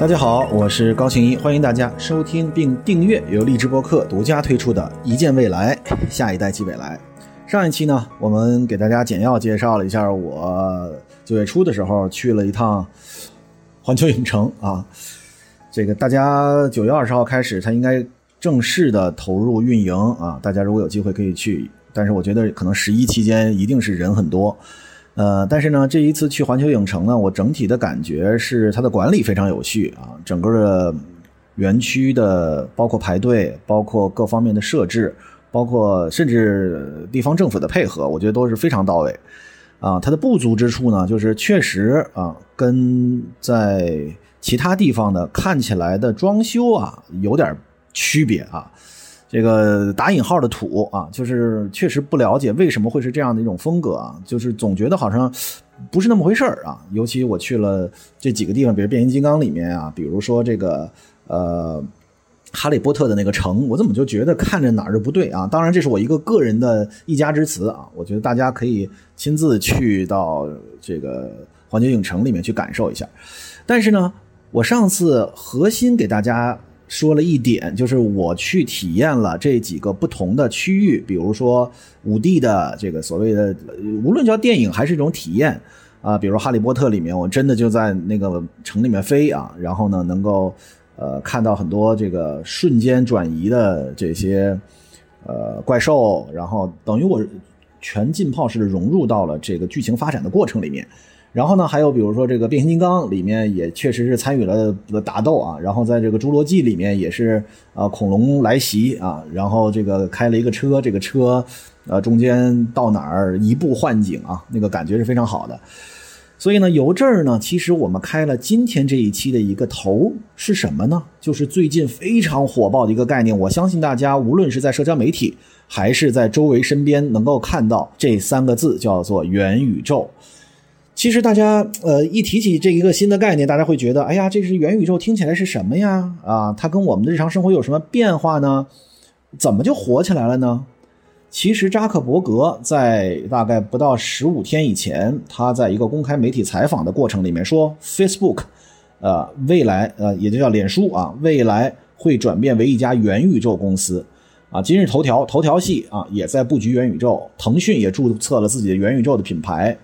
大家好，我是高庆一，欢迎大家收听并订阅由荔枝播客独家推出的《一见未来，下一代即未来》。上一期呢，我们给大家简要介绍了一下我九月初的时候去了一趟环球影城啊。这个大家九月二十号开始，它应该正式的投入运营啊。大家如果有机会可以去，但是我觉得可能十一期间一定是人很多。呃，但是呢，这一次去环球影城呢，我整体的感觉是它的管理非常有序啊，整个的园区的包括排队，包括各方面的设置，包括甚至地方政府的配合，我觉得都是非常到位。啊，它的不足之处呢，就是确实啊，跟在其他地方的看起来的装修啊有点区别啊。这个打引号的土啊，就是确实不了解为什么会是这样的一种风格啊，就是总觉得好像不是那么回事儿啊。尤其我去了这几个地方，比如变形金刚里面啊，比如说这个呃哈利波特的那个城，我怎么就觉得看着哪儿都不对啊？当然，这是我一个个人的一家之词啊。我觉得大家可以亲自去到这个环球影城里面去感受一下。但是呢，我上次核心给大家。说了一点，就是我去体验了这几个不同的区域，比如说五 D 的这个所谓的，无论叫电影还是一种体验啊，比如《哈利波特》里面，我真的就在那个城里面飞啊，然后呢，能够呃看到很多这个瞬间转移的这些呃怪兽，然后等于我全浸泡式的融入到了这个剧情发展的过程里面。然后呢，还有比如说这个变形金刚里面也确实是参与了打斗啊，然后在这个侏罗纪里面也是啊恐龙来袭啊，然后这个开了一个车，这个车呃中间到哪儿一步换景啊，那个感觉是非常好的。所以呢，由这儿呢，其实我们开了今天这一期的一个头是什么呢？就是最近非常火爆的一个概念，我相信大家无论是在社交媒体还是在周围身边能够看到这三个字，叫做元宇宙。其实大家呃一提起这一个新的概念，大家会觉得，哎呀，这是元宇宙，听起来是什么呀？啊，它跟我们的日常生活有什么变化呢？怎么就火起来了呢？其实扎克伯格在大概不到十五天以前，他在一个公开媒体采访的过程里面说，Facebook，呃，未来呃也就叫脸书啊，未来会转变为一家元宇宙公司啊。今日头条头条系啊也在布局元宇宙，腾讯也注册了自己的元宇宙的品牌。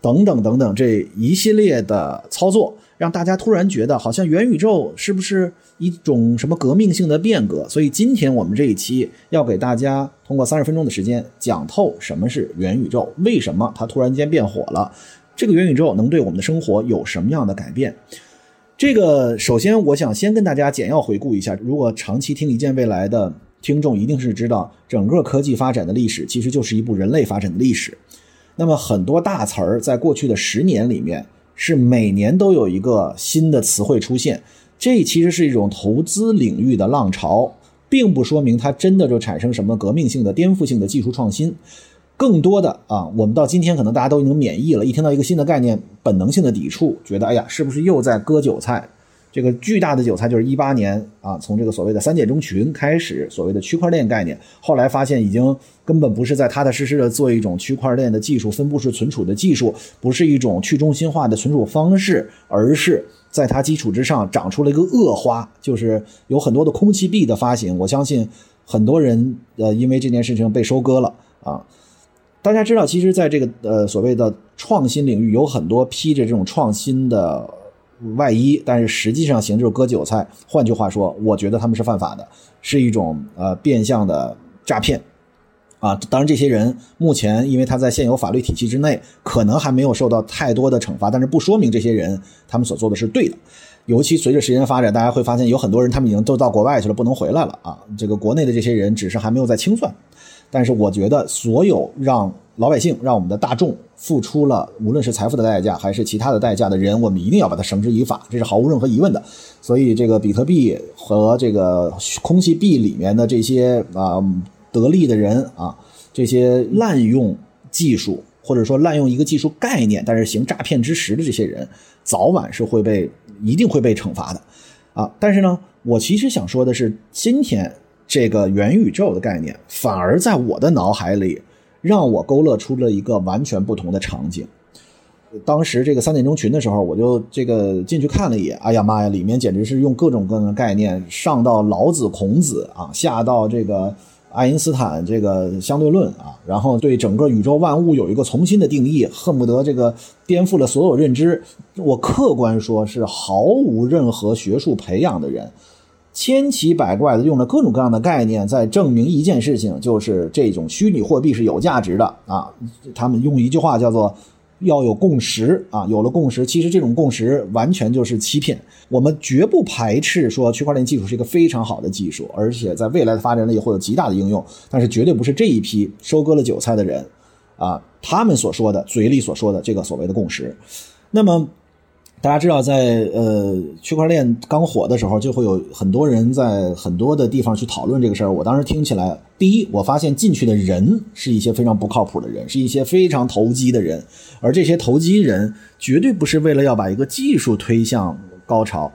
等等等等，这一系列的操作，让大家突然觉得好像元宇宙是不是一种什么革命性的变革？所以今天我们这一期要给大家通过三十分钟的时间讲透什么是元宇宙，为什么它突然间变火了？这个元宇宙能对我们的生活有什么样的改变？这个首先我想先跟大家简要回顾一下，如果长期听一见未来的听众一定是知道，整个科技发展的历史其实就是一部人类发展的历史。那么很多大词儿在过去的十年里面是每年都有一个新的词汇出现，这其实是一种投资领域的浪潮，并不说明它真的就产生什么革命性的、颠覆性的技术创新。更多的啊，我们到今天可能大家都已经免疫了，一听到一个新的概念，本能性的抵触，觉得哎呀，是不是又在割韭菜？这个巨大的韭菜就是一八年啊，从这个所谓的三点钟群开始，所谓的区块链概念，后来发现已经根本不是在踏踏实实的做一种区块链的技术分布式存储的技术，不是一种去中心化的存储方式，而是在它基础之上长出了一个恶花，就是有很多的空气币的发行。我相信很多人呃因为这件事情被收割了啊。大家知道，其实在这个呃所谓的创新领域，有很多披着这种创新的。外衣，但是实际上行就是割韭菜。换句话说，我觉得他们是犯法的，是一种呃变相的诈骗啊。当然，这些人目前因为他在现有法律体系之内，可能还没有受到太多的惩罚，但是不说明这些人他们所做的是对的。尤其随着时间发展，大家会发现有很多人他们已经都到国外去了，不能回来了啊。这个国内的这些人只是还没有在清算，但是我觉得所有让老百姓、让我们的大众。付出了无论是财富的代价还是其他的代价的人，我们一定要把它绳之以法，这是毫无任何疑问的。所以，这个比特币和这个空气币里面的这些啊得利的人啊，这些滥用技术或者说滥用一个技术概念，但是行诈骗之实的这些人，早晚是会被一定会被惩罚的啊。但是呢，我其实想说的是，今天这个元宇宙的概念，反而在我的脑海里。让我勾勒出了一个完全不同的场景。当时这个三点钟群的时候，我就这个进去看了一眼，哎呀妈呀，里面简直是用各种各样的概念，上到老子、孔子啊，下到这个爱因斯坦这个相对论啊，然后对整个宇宙万物有一个重新的定义，恨不得这个颠覆了所有认知。我客观说是毫无任何学术培养的人。千奇百怪的用了各种各样的概念，在证明一件事情，就是这种虚拟货币是有价值的啊。他们用一句话叫做“要有共识”啊，有了共识，其实这种共识完全就是欺骗。我们绝不排斥说区块链技术是一个非常好的技术，而且在未来的发展里会有极大的应用，但是绝对不是这一批收割了韭菜的人啊，他们所说的嘴里所说的这个所谓的共识。那么。大家知道，在呃区块链刚火的时候，就会有很多人在很多的地方去讨论这个事儿。我当时听起来，第一，我发现进去的人是一些非常不靠谱的人，是一些非常投机的人，而这些投机人绝对不是为了要把一个技术推向高潮。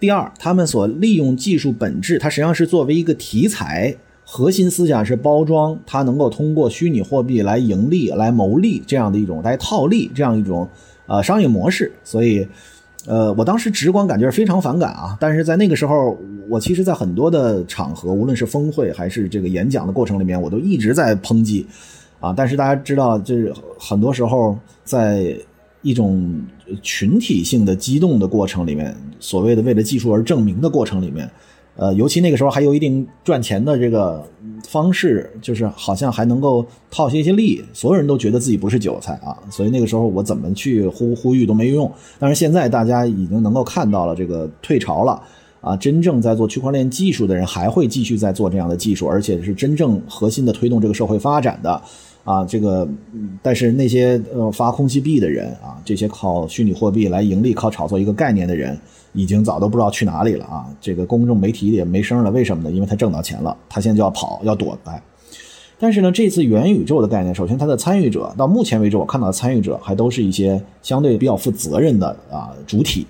第二，他们所利用技术本质，它实际上是作为一个题材，核心思想是包装，它能够通过虚拟货币来盈利、来牟利这样的一种来套利这样一种。呃，商业模式，所以，呃，我当时直观感觉是非常反感啊。但是在那个时候，我其实，在很多的场合，无论是峰会还是这个演讲的过程里面，我都一直在抨击，啊。但是大家知道，就是很多时候，在一种群体性的激动的过程里面，所谓的为了技术而证明的过程里面。呃，尤其那个时候还有一定赚钱的这个方式，就是好像还能够套些一些利，所有人都觉得自己不是韭菜啊，所以那个时候我怎么去呼呼吁都没用。但是现在大家已经能够看到了这个退潮了啊，真正在做区块链技术的人还会继续在做这样的技术，而且是真正核心的推动这个社会发展的啊。这个，但是那些呃发空气币的人啊，这些靠虚拟货币来盈利、靠炒作一个概念的人。已经早都不知道去哪里了啊！这个公众媒体也没声了，为什么呢？因为他挣到钱了，他现在就要跑，要躲开。但是呢，这次元宇宙的概念，首先它的参与者到目前为止，我看到的参与者还都是一些相对比较负责任的啊主体。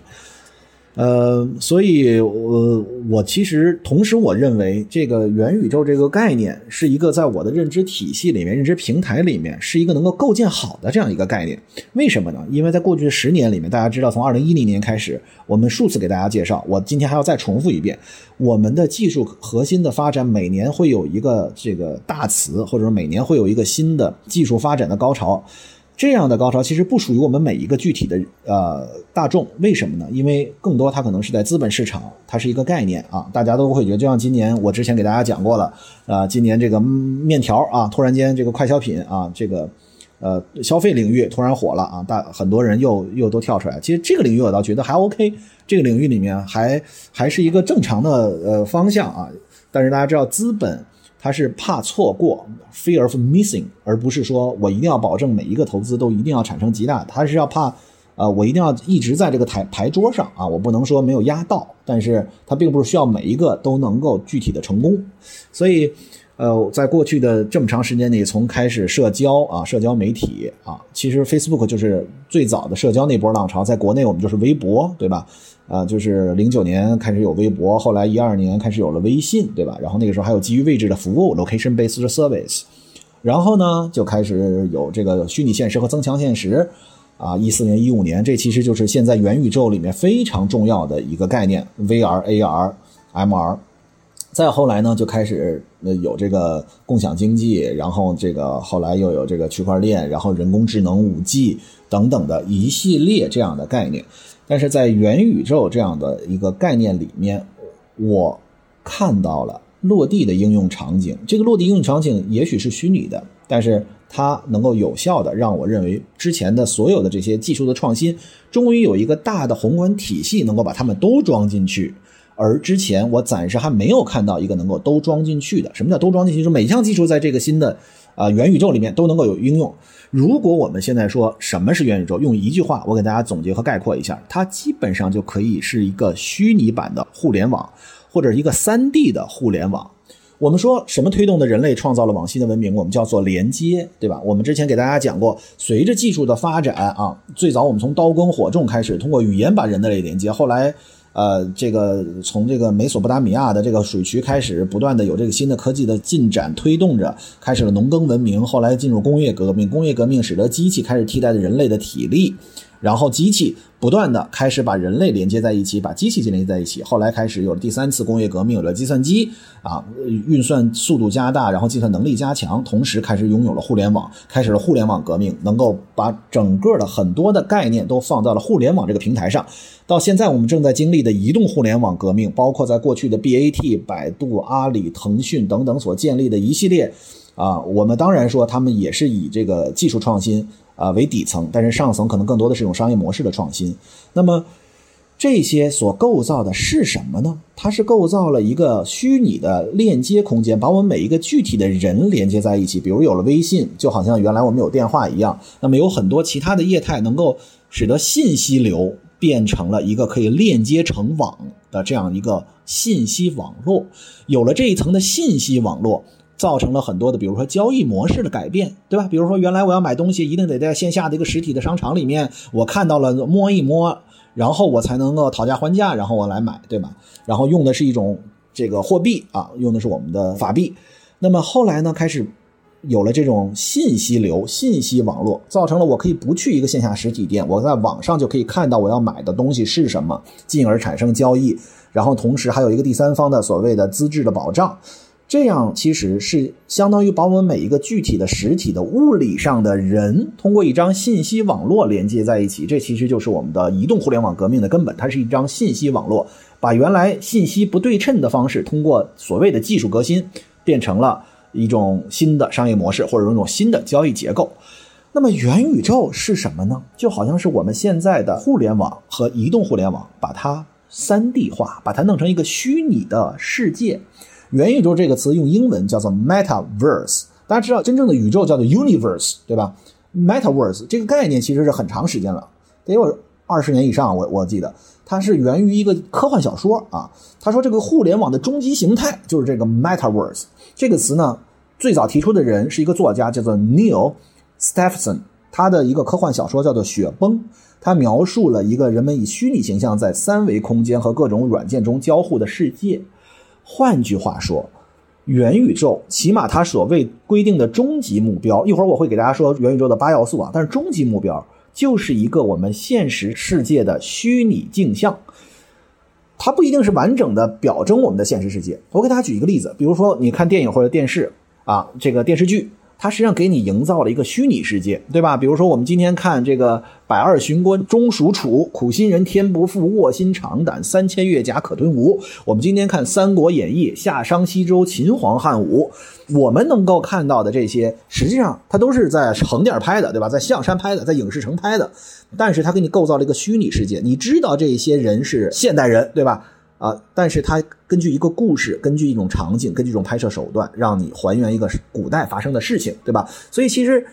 呃，所以，我我其实同时我认为，这个元宇宙这个概念是一个在我的认知体系里面、认知平台里面是一个能够构建好的这样一个概念。为什么呢？因为在过去的十年里面，大家知道，从二零一零年开始，我们数次给大家介绍，我今天还要再重复一遍，我们的技术核心的发展每年会有一个这个大词，或者说每年会有一个新的技术发展的高潮。这样的高潮其实不属于我们每一个具体的呃大众，为什么呢？因为更多它可能是在资本市场，它是一个概念啊，大家都会觉得，就像今年我之前给大家讲过了，啊，今年这个面条啊，突然间这个快消品啊，这个呃消费领域突然火了啊，大很多人又又都跳出来。其实这个领域我倒觉得还 OK，这个领域里面还还是一个正常的呃方向啊，但是大家知道资本。他是怕错过，fear of missing，而不是说我一定要保证每一个投资都一定要产生极大，他是要怕，呃，我一定要一直在这个台牌桌上啊，我不能说没有压到，但是它并不是需要每一个都能够具体的成功，所以，呃，在过去的这么长时间里，从开始社交啊，社交媒体啊，其实 Facebook 就是最早的社交那波浪潮，在国内我们就是微博，对吧？啊，就是零九年开始有微博，后来一二年开始有了微信，对吧？然后那个时候还有基于位置的服务 （location-based service），然后呢就开始有这个虚拟现实和增强现实。啊，一四年、一五年，这其实就是现在元宇宙里面非常重要的一个概念：VR、AR、MR。再后来呢，就开始有这个共享经济，然后这个后来又有这个区块链，然后人工智能、五 G 等等的一系列这样的概念。但是在元宇宙这样的一个概念里面，我看到了落地的应用场景。这个落地应用场景也许是虚拟的，但是它能够有效的让我认为之前的所有的这些技术的创新，终于有一个大的宏观体系能够把它们都装进去。而之前我暂时还没有看到一个能够都装进去的。什么叫都装进去？就是每项技术在这个新的啊元宇宙里面都能够有应用。如果我们现在说什么是元宇宙，用一句话我给大家总结和概括一下，它基本上就可以是一个虚拟版的互联网，或者一个三 D 的互联网。我们说什么推动的人类创造了往昔的文明？我们叫做连接，对吧？我们之前给大家讲过，随着技术的发展啊，最早我们从刀耕火种开始，通过语言把人类连接，后来呃，这个从这个美索不达米亚的这个水渠开始，不断的有这个新的科技的进展推动着，开始了农耕文明，后来进入工业革命，工业革命使得机器开始替代了人类的体力。然后机器不断的开始把人类连接在一起，把机器连接在一起。后来开始有了第三次工业革命，有了计算机啊，运算速度加大，然后计算能力加强，同时开始拥有了互联网，开始了互联网革命，能够把整个的很多的概念都放到了互联网这个平台上。到现在我们正在经历的移动互联网革命，包括在过去的 BAT、百度、阿里、腾讯等等所建立的一系列啊，我们当然说他们也是以这个技术创新。啊，为底层，但是上层可能更多的是一种商业模式的创新。那么，这些所构造的是什么呢？它是构造了一个虚拟的链接空间，把我们每一个具体的人连接在一起。比如有了微信，就好像原来我们有电话一样。那么有很多其他的业态，能够使得信息流变成了一个可以链接成网的这样一个信息网络。有了这一层的信息网络。造成了很多的，比如说交易模式的改变，对吧？比如说原来我要买东西，一定得在线下的一个实体的商场里面，我看到了摸一摸，然后我才能够讨价还价，然后我来买，对吧？然后用的是一种这个货币啊，用的是我们的法币。那么后来呢，开始有了这种信息流、信息网络，造成了我可以不去一个线下实体店，我在网上就可以看到我要买的东西是什么，进而产生交易。然后同时还有一个第三方的所谓的资质的保障。这样其实是相当于把我们每一个具体的实体的物理上的人，通过一张信息网络连接在一起。这其实就是我们的移动互联网革命的根本。它是一张信息网络，把原来信息不对称的方式，通过所谓的技术革新，变成了一种新的商业模式，或者一种新的交易结构。那么元宇宙是什么呢？就好像是我们现在的互联网和移动互联网，把它三 D 化，把它弄成一个虚拟的世界。元宇宙这个词用英文叫做 metaverse，大家知道真正的宇宙叫做 universe，对吧？metaverse 这个概念其实是很长时间了，得有二十年以上，我我记得它是源于一个科幻小说啊。他说这个互联网的终极形态就是这个 metaverse 这个词呢，最早提出的人是一个作家叫做 Neil Stephenson，他的一个科幻小说叫做《雪崩》，他描述了一个人们以虚拟形象在三维空间和各种软件中交互的世界。换句话说，元宇宙起码它所谓规定的终极目标，一会儿我会给大家说元宇宙的八要素啊。但是终极目标就是一个我们现实世界的虚拟镜像，它不一定是完整的表征我们的现实世界。我给大家举一个例子，比如说你看电影或者电视啊，这个电视剧。它实际上给你营造了一个虚拟世界，对吧？比如说我们今天看这个“百二寻关终属楚，苦心人天不负，卧薪尝胆，三千越甲可吞吴”。我们今天看《三国演义》，夏商西周，秦皇汉武，我们能够看到的这些，实际上它都是在横店拍的，对吧？在象山拍的，在影视城拍的，但是它给你构造了一个虚拟世界，你知道这些人是现代人，对吧？啊！但是它根据一个故事，根据一种场景，根据一种拍摄手段，让你还原一个古代发生的事情，对吧？所以其实，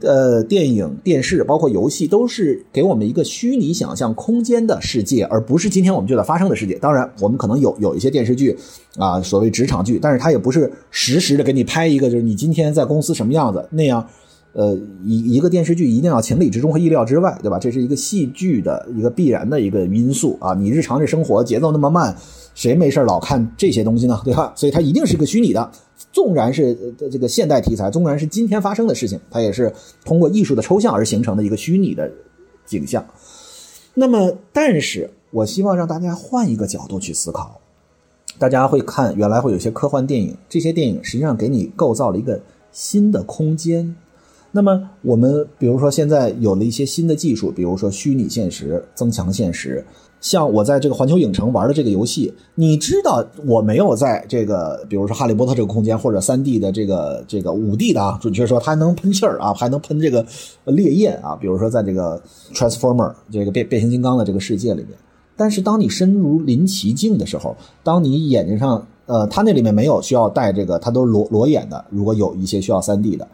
呃，电影、电视包括游戏，都是给我们一个虚拟想象空间的世界，而不是今天我们就在发生的世界。当然，我们可能有有一些电视剧啊，所谓职场剧，但是它也不是实时的给你拍一个，就是你今天在公司什么样子那样。呃，一一个电视剧一定要情理之中和意料之外，对吧？这是一个戏剧的一个必然的一个因素啊。你日常这生活节奏那么慢，谁没事老看这些东西呢？对吧？所以它一定是一个虚拟的，纵然是这个现代题材，纵然是今天发生的事情，它也是通过艺术的抽象而形成的一个虚拟的景象。那么，但是我希望让大家换一个角度去思考，大家会看原来会有些科幻电影，这些电影实际上给你构造了一个新的空间。那么我们比如说现在有了一些新的技术，比如说虚拟现实、增强现实。像我在这个环球影城玩的这个游戏，你知道我没有在这个，比如说哈利波特这个空间或者三 D 的这个这个五 D 的啊，准确说它还能喷气儿啊，还能喷这个 烈焰啊。比如说在这个 Transformer 这个变变形金刚的这个世界里面，但是当你身如临其境的时候，当你眼睛上呃，它那里面没有需要戴这个，它都是裸裸眼的。如果有一些需要三 D 的。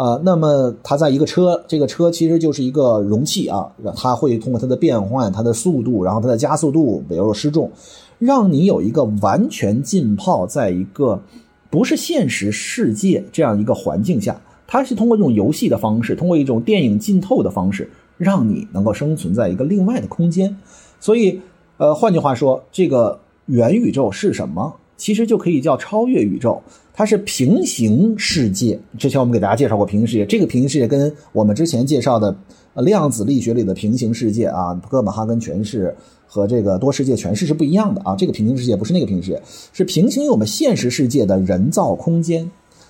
呃，那么它在一个车，这个车其实就是一个容器啊，它会通过它的变换、它的速度，然后它的加速度，比如说失重，让你有一个完全浸泡在一个不是现实世界这样一个环境下，它是通过这种游戏的方式，通过一种电影浸透的方式，让你能够生存在一个另外的空间。所以，呃，换句话说，这个元宇宙是什么？其实就可以叫超越宇宙，它是平行世界。之前我们给大家介绍过平行世界，这个平行世界跟我们之前介绍的量子力学里的平行世界啊，哥本哈根诠释和这个多世界诠释是不一样的啊。这个平行世界不是那个平行世界，是平行于我们现实世界的人造空间。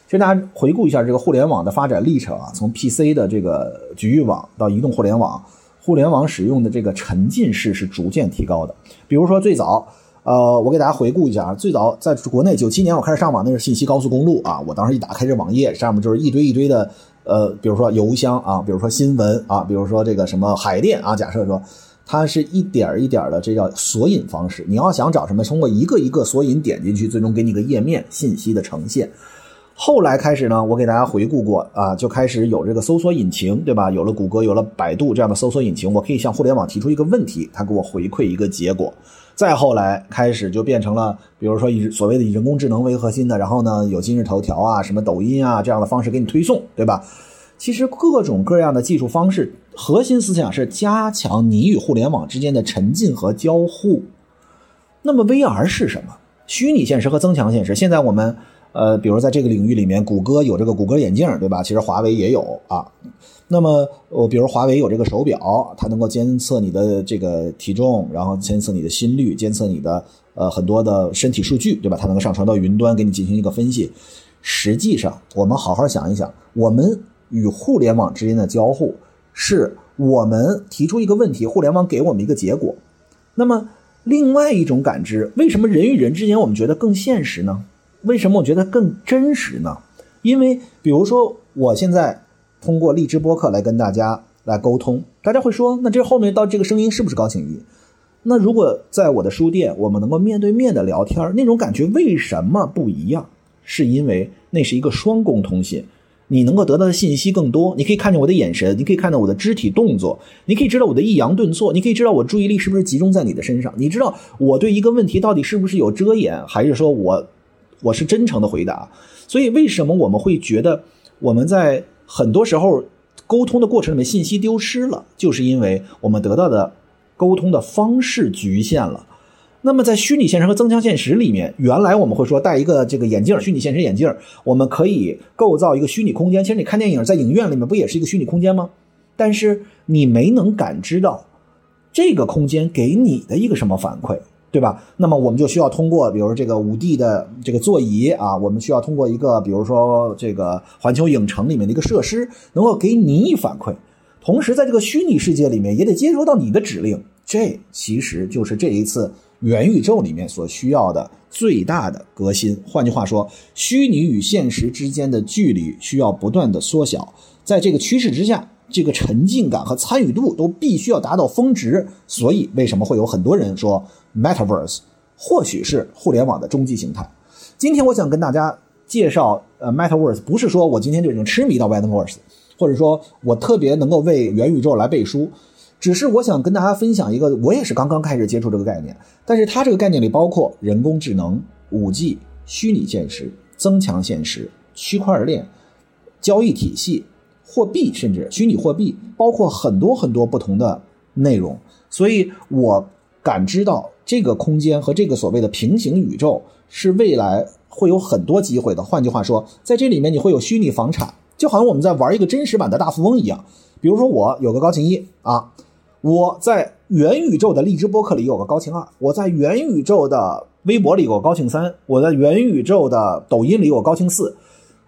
其实大家回顾一下这个互联网的发展历程啊，从 PC 的这个局域网到移动互联网，互联网使用的这个沉浸式是逐渐提高的。比如说最早。呃，我给大家回顾一下啊，最早在国内九七年我开始上网，那是信息高速公路啊。我当时一打开这网页，上面就是一堆一堆的，呃，比如说邮箱啊，比如说新闻啊，比如说这个什么海淀啊。假设说，它是一点儿一点儿的，这叫索引方式。你要想找什么，通过一个一个索引点进去，最终给你个页面信息的呈现。后来开始呢，我给大家回顾过啊，就开始有这个搜索引擎，对吧？有了谷歌，有了百度这样的搜索引擎，我可以向互联网提出一个问题，它给我回馈一个结果。再后来开始就变成了，比如说以所谓的以人工智能为核心的，然后呢有今日头条啊、什么抖音啊这样的方式给你推送，对吧？其实各种各样的技术方式，核心思想是加强你与互联网之间的沉浸和交互。那么 VR 是什么？虚拟现实和增强现实。现在我们。呃，比如在这个领域里面，谷歌有这个谷歌眼镜，对吧？其实华为也有啊。那么，我比如华为有这个手表，它能够监测你的这个体重，然后监测你的心率，监测你的呃很多的身体数据，对吧？它能够上传到云端给你进行一个分析。实际上，我们好好想一想，我们与互联网之间的交互，是我们提出一个问题，互联网给我们一个结果。那么，另外一种感知，为什么人与人之间我们觉得更现实呢？为什么我觉得更真实呢？因为比如说，我现在通过荔枝播客来跟大家来沟通，大家会说，那这后面到这个声音是不是高景瑜？那如果在我的书店，我们能够面对面的聊天，那种感觉为什么不一样？是因为那是一个双工通信，你能够得到的信息更多，你可以看见我的眼神，你可以看到我的肢体动作，你可以知道我的抑扬顿挫，你可以知道我注意力是不是集中在你的身上，你知道我对一个问题到底是不是有遮掩，还是说我。我是真诚的回答，所以为什么我们会觉得我们在很多时候沟通的过程里面信息丢失了，就是因为我们得到的沟通的方式局限了。那么在虚拟现实和增强现实里面，原来我们会说戴一个这个眼镜，虚拟现实眼镜，我们可以构造一个虚拟空间。其实你看电影在影院里面不也是一个虚拟空间吗？但是你没能感知到这个空间给你的一个什么反馈。对吧？那么我们就需要通过，比如这个五 D 的这个座椅啊，我们需要通过一个，比如说这个环球影城里面的一个设施，能够给你反馈。同时，在这个虚拟世界里面，也得接收到你的指令。这其实就是这一次元宇宙里面所需要的最大的革新。换句话说，虚拟与现实之间的距离需要不断的缩小。在这个趋势之下。这个沉浸感和参与度都必须要达到峰值，所以为什么会有很多人说 Metaverse 或许是互联网的终极形态？今天我想跟大家介绍呃 Metaverse，不是说我今天就已经痴迷到 Metaverse，或者说我特别能够为元宇宙来背书，只是我想跟大家分享一个，我也是刚刚开始接触这个概念，但是它这个概念里包括人工智能、五 G、虚拟现实、增强现实、区块链、交易体系。货币甚至虚拟货币，包括很多很多不同的内容，所以我感知到这个空间和这个所谓的平行宇宙是未来会有很多机会的。换句话说，在这里面你会有虚拟房产，就好像我们在玩一个真实版的大富翁一样。比如说我有个高清一啊，我在元宇宙的荔枝播客里有个高清二，我在元宇宙的微博里有个高清三，我在元宇宙的抖音里有高清四。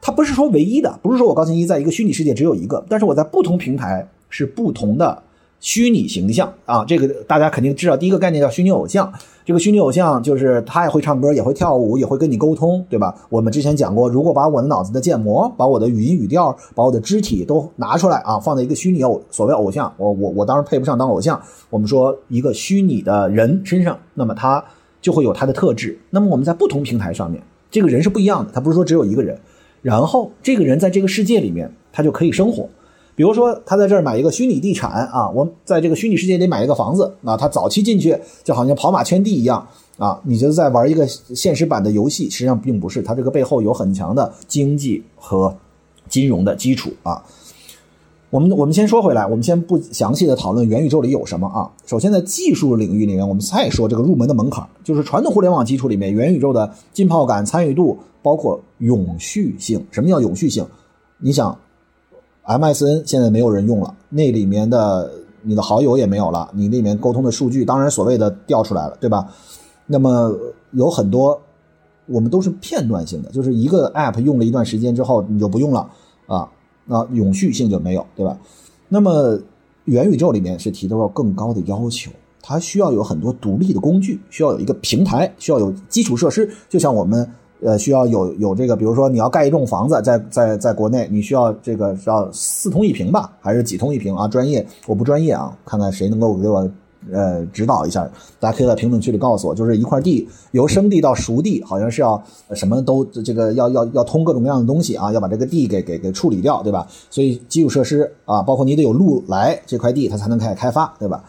它不是说唯一的，不是说我高清一在一个虚拟世界只有一个，但是我在不同平台是不同的虚拟形象啊。这个大家肯定知道，第一个概念叫虚拟偶像。这个虚拟偶像就是他也会唱歌，也会跳舞，也会跟你沟通，对吧？我们之前讲过，如果把我的脑子的建模、把我的语音语调、把我的肢体都拿出来啊，放在一个虚拟偶所谓偶像，我我我当然配不上当偶像。我们说一个虚拟的人身上，那么他就会有他的特质。那么我们在不同平台上面，这个人是不一样的，他不是说只有一个人。然后这个人在这个世界里面，他就可以生活。比如说，他在这儿买一个虚拟地产啊，我在这个虚拟世界里买一个房子啊，他早期进去就好像跑马圈地一样啊，你觉得在玩一个现实版的游戏，实际上并不是，它这个背后有很强的经济和金融的基础啊。我们我们先说回来，我们先不详细的讨论元宇宙里有什么啊。首先在技术领域里面，我们再说这个入门的门槛，就是传统互联网基础里面元宇宙的浸泡感、参与度，包括永续性。什么叫永续性？你想，MSN 现在没有人用了，那里面的你的好友也没有了，你里面沟通的数据，当然所谓的调出来了，对吧？那么有很多我们都是片段性的，就是一个 App 用了一段时间之后你就不用了啊。那永续性就没有，对吧？那么元宇宙里面是提到了更高的要求，它需要有很多独立的工具，需要有一个平台，需要有基础设施。就像我们呃需要有有这个，比如说你要盖一栋房子，在在在国内，你需要这个要四通一平吧，还是几通一平啊？专业我不专业啊，看看谁能够给我。呃，指导一下，大家可以在评论区里告诉我，就是一块地由生地到熟地，好像是要什么都这个要要要通各种各样的东西啊，要把这个地给给给处理掉，对吧？所以基础设施啊，包括你得有路来这块地，它才能开始开发，对吧？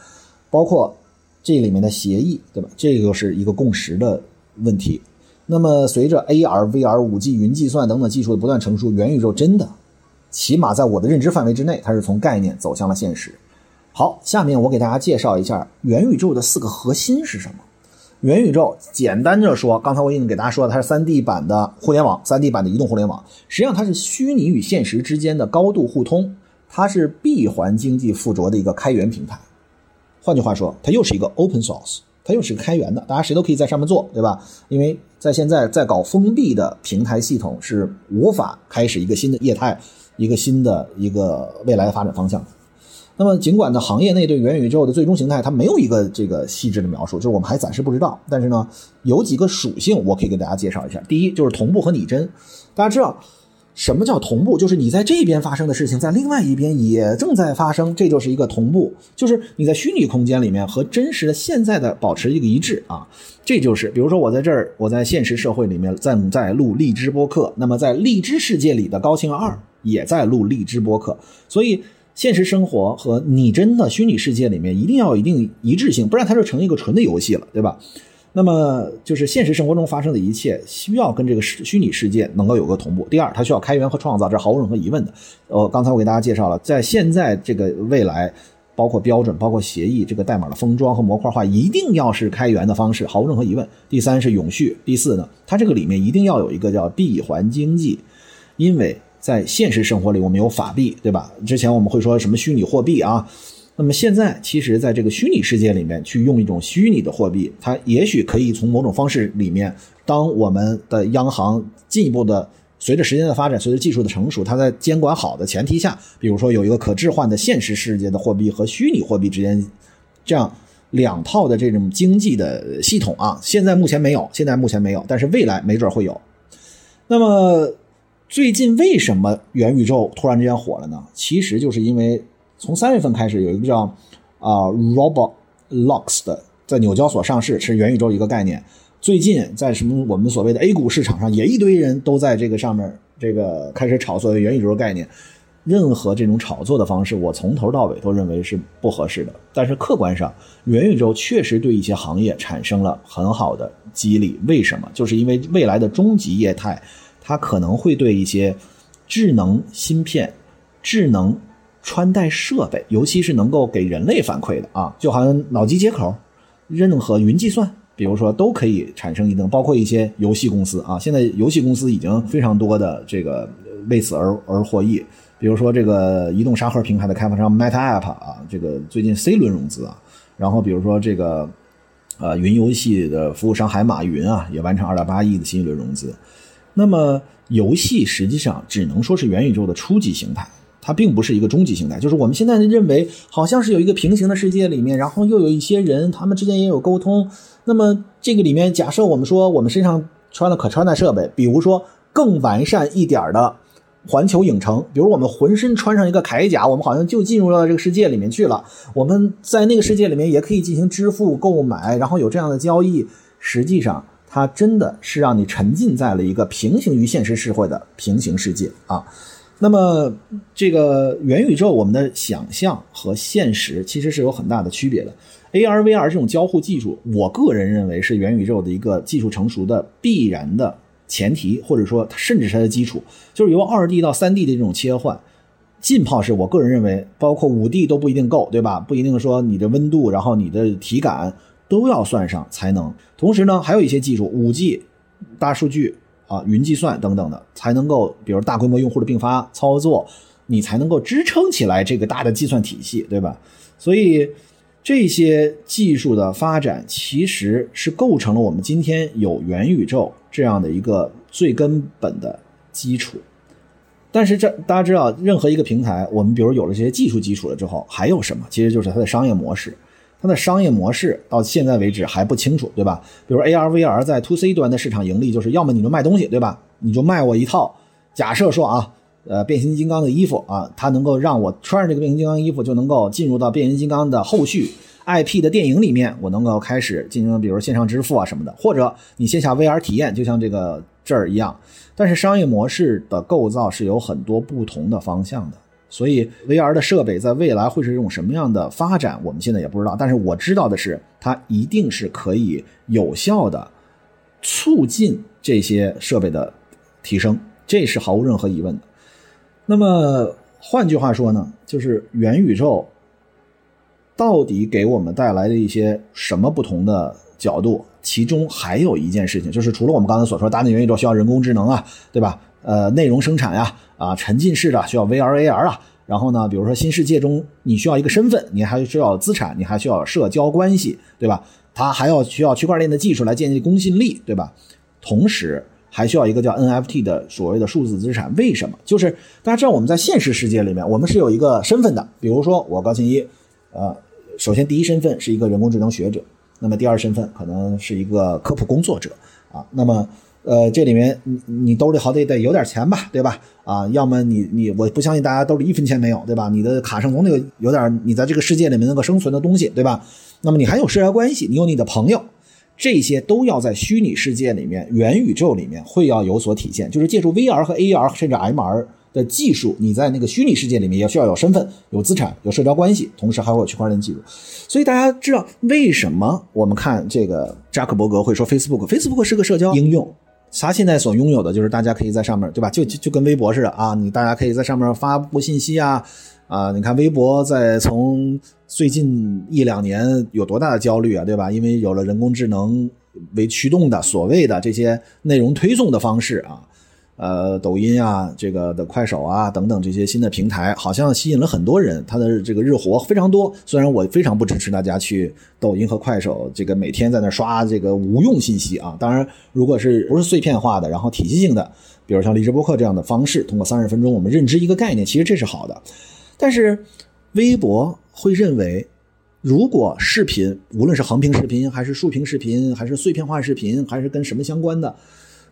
包括这里面的协议，对吧？这个是一个共识的问题。那么随着 AR、VR、五 G、云计算等等技术的不断成熟，元宇宙真的，起码在我的认知范围之内，它是从概念走向了现实。好，下面我给大家介绍一下元宇宙的四个核心是什么。元宇宙简单的说，刚才我已经给大家说了，它是 3D 版的互联网，3D 版的移动互联网。实际上它是虚拟与现实之间的高度互通，它是闭环经济附着的一个开源平台。换句话说，它又是一个 open source，它又是开源的，大家谁都可以在上面做，对吧？因为在现在在搞封闭的平台系统是无法开始一个新的业态，一个新的一个未来的发展方向。那么，尽管呢，行业内对元宇宙的最终形态它没有一个这个细致的描述，就是我们还暂时不知道。但是呢，有几个属性我可以给大家介绍一下。第一，就是同步和拟真。大家知道什么叫同步？就是你在这边发生的事情，在另外一边也正在发生，这就是一个同步。就是你在虚拟空间里面和真实的现在的保持一个一致啊。这就是，比如说我在这儿，我在现实社会里面正在录荔枝播客，那么在荔枝世界里的高清二也在录荔枝播客，所以。现实生活和拟真的虚拟世界里面一定要有一定一致性，不然它就成一个纯的游戏了，对吧？那么就是现实生活中发生的一切需要跟这个虚虚拟世界能够有个同步。第二，它需要开源和创造，这毫无任何疑问的。呃，刚才我给大家介绍了，在现在这个未来，包括标准、包括协议，这个代码的封装和模块化一定要是开源的方式，毫无任何疑问。第三是永续，第四呢，它这个里面一定要有一个叫闭环经济，因为。在现实生活里，我们有法币，对吧？之前我们会说什么虚拟货币啊？那么现在，其实在这个虚拟世界里面，去用一种虚拟的货币，它也许可以从某种方式里面，当我们的央行进一步的随着时间的发展，随着技术的成熟，它在监管好的前提下，比如说有一个可置换的现实世界的货币和虚拟货币之间，这样两套的这种经济的系统啊，现在目前没有，现在目前没有，但是未来没准会有。那么。最近为什么元宇宙突然之间火了呢？其实就是因为从三月份开始有一个叫啊 Roblox 的在纽交所上市，是元宇宙一个概念。最近在什么我们所谓的 A 股市场上，也一堆人都在这个上面这个开始炒作元宇宙概念。任何这种炒作的方式，我从头到尾都认为是不合适的。但是客观上，元宇宙确实对一些行业产生了很好的激励。为什么？就是因为未来的终极业态。它可能会对一些智能芯片、智能穿戴设备，尤其是能够给人类反馈的啊，就好像脑机接口、任何云计算，比如说都可以产生一定，包括一些游戏公司啊，现在游戏公司已经非常多的这个为此而而获益，比如说这个移动沙盒平台的开发商 Meta App 啊，这个最近 C 轮融资啊，然后比如说这个呃云游戏的服务商海马云啊，也完成二点八亿的新一轮融资。那么，游戏实际上只能说是元宇宙的初级形态，它并不是一个终极形态。就是我们现在认为，好像是有一个平行的世界里面，然后又有一些人，他们之间也有沟通。那么，这个里面，假设我们说我们身上穿了可穿戴设备，比如说更完善一点的环球影城，比如我们浑身穿上一个铠甲，我们好像就进入到这个世界里面去了。我们在那个世界里面也可以进行支付、购买，然后有这样的交易。实际上。它真的是让你沉浸在了一个平行于现实社会的平行世界啊。那么，这个元宇宙，我们的想象和现实其实是有很大的区别的。AR、VR 这种交互技术，我个人认为是元宇宙的一个技术成熟的必然的前提，或者说甚至是它的基础，就是由二 D 到三 D 的这种切换。浸泡式，我个人认为，包括五 D 都不一定够，对吧？不一定说你的温度，然后你的体感都要算上才能。同时呢，还有一些技术，五 G、大数据啊、云计算等等的，才能够，比如大规模用户的并发操作，你才能够支撑起来这个大的计算体系，对吧？所以。这些技术的发展，其实是构成了我们今天有元宇宙这样的一个最根本的基础。但是这大家知道，任何一个平台，我们比如有了这些技术基础了之后，还有什么？其实就是它的商业模式。它的商业模式到现在为止还不清楚，对吧？比如 AR、VR 在 To C 端的市场盈利，就是要么你就卖东西，对吧？你就卖我一套，假设说啊。呃，变形金刚的衣服啊，它能够让我穿上这个变形金刚衣服，就能够进入到变形金刚的后续 IP 的电影里面，我能够开始进行，比如线上支付啊什么的，或者你线下 VR 体验，就像这个这儿一样。但是商业模式的构造是有很多不同的方向的，所以 VR 的设备在未来会是一种什么样的发展，我们现在也不知道。但是我知道的是，它一定是可以有效的促进这些设备的提升，这是毫无任何疑问的。那么换句话说呢，就是元宇宙到底给我们带来的一些什么不同的角度？其中还有一件事情，就是除了我们刚才所说，搭建元宇宙需要人工智能啊，对吧？呃，内容生产呀，啊，沉浸式的需要 VR、AR 啊。然后呢，比如说新世界中，你需要一个身份，你还需要资产，你还需要社交关系，对吧？它还要需要区块链的技术来建立公信力，对吧？同时。还需要一个叫 NFT 的所谓的数字资产，为什么？就是大家知道我们在现实世界里面，我们是有一个身份的，比如说我高庆一，呃，首先第一身份是一个人工智能学者，那么第二身份可能是一个科普工作者啊，那么呃这里面你你兜里好歹得有点钱吧，对吧？啊，要么你你我不相信大家兜里一分钱没有，对吧？你的卡上总得有有点你在这个世界里面能够生存的东西，对吧？那么你还有社交关系，你有你的朋友。这些都要在虚拟世界里面、元宇宙里面会要有所体现，就是借助 VR 和 AR 甚至 MR 的技术，你在那个虚拟世界里面也需要有身份、有资产、有社交关系，同时还会有区块链技术。所以大家知道为什么我们看这个扎克伯格会说 Facebook，Facebook 是个社交应用，他现在所拥有的就是大家可以在上面对吧？就就就跟微博似的啊，你大家可以在上面发布信息啊。啊，你看微博在从最近一两年有多大的焦虑啊，对吧？因为有了人工智能为驱动的所谓的这些内容推送的方式啊，呃，抖音啊，这个的快手啊等等这些新的平台，好像吸引了很多人，他的这个日活非常多。虽然我非常不支持大家去抖音和快手这个每天在那刷这个无用信息啊。当然，如果是不是碎片化的，然后体系性的，比如像励志播客这样的方式，通过三十分钟我们认知一个概念，其实这是好的。但是，微博会认为，如果视频，无论是横屏视频，还是竖屏视频，还是碎片化视频，还是跟什么相关的，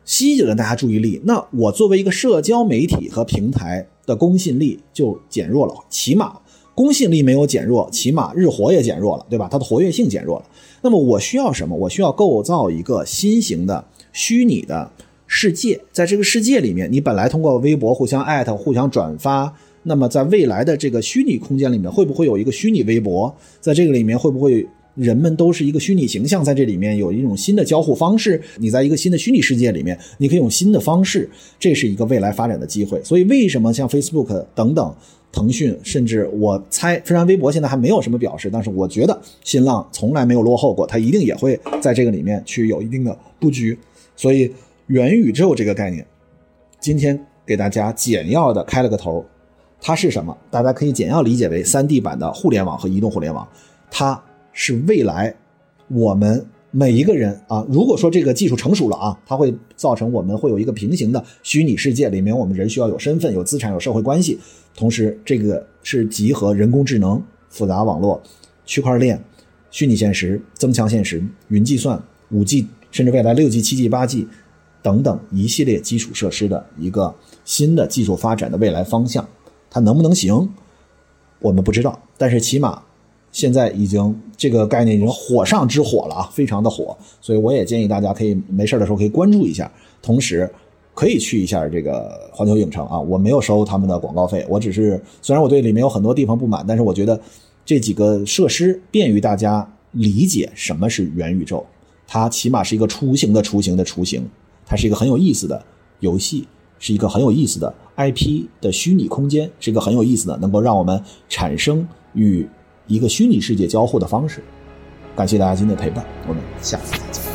吸引了大家注意力，那我作为一个社交媒体和平台的公信力就减弱了。起码公信力没有减弱，起码日活也减弱了，对吧？它的活跃性减弱了。那么我需要什么？我需要构造一个新型的虚拟的世界，在这个世界里面，你本来通过微博互相艾特、互相转发。那么，在未来的这个虚拟空间里面，会不会有一个虚拟微博？在这个里面，会不会人们都是一个虚拟形象？在这里面有一种新的交互方式。你在一个新的虚拟世界里面，你可以用新的方式，这是一个未来发展的机会。所以，为什么像 Facebook 等等、腾讯，甚至我猜，虽然微博现在还没有什么表示，但是我觉得新浪从来没有落后过，它一定也会在这个里面去有一定的布局。所以，元宇宙这个概念，今天给大家简要的开了个头。它是什么？大家可以简要理解为三 D 版的互联网和移动互联网。它是未来我们每一个人啊，如果说这个技术成熟了啊，它会造成我们会有一个平行的虚拟世界，里面我们人需要有身份、有资产、有社会关系。同时，这个是集合人工智能、复杂网络、区块链、虚拟现实、增强现实、云计算、五 G，甚至未来六 G、七 G、八 G 等等一系列基础设施的一个新的技术发展的未来方向。它能不能行，我们不知道。但是起码现在已经这个概念已经火上之火了啊，非常的火。所以我也建议大家可以没事的时候可以关注一下，同时可以去一下这个环球影城啊。我没有收他们的广告费，我只是虽然我对里面有很多地方不满，但是我觉得这几个设施便于大家理解什么是元宇宙。它起码是一个雏形的雏形的雏形，它是一个很有意思的游戏。是一个很有意思的 IP 的虚拟空间，是一个很有意思的，能够让我们产生与一个虚拟世界交互的方式。感谢大家今天的陪伴，我们下次再见。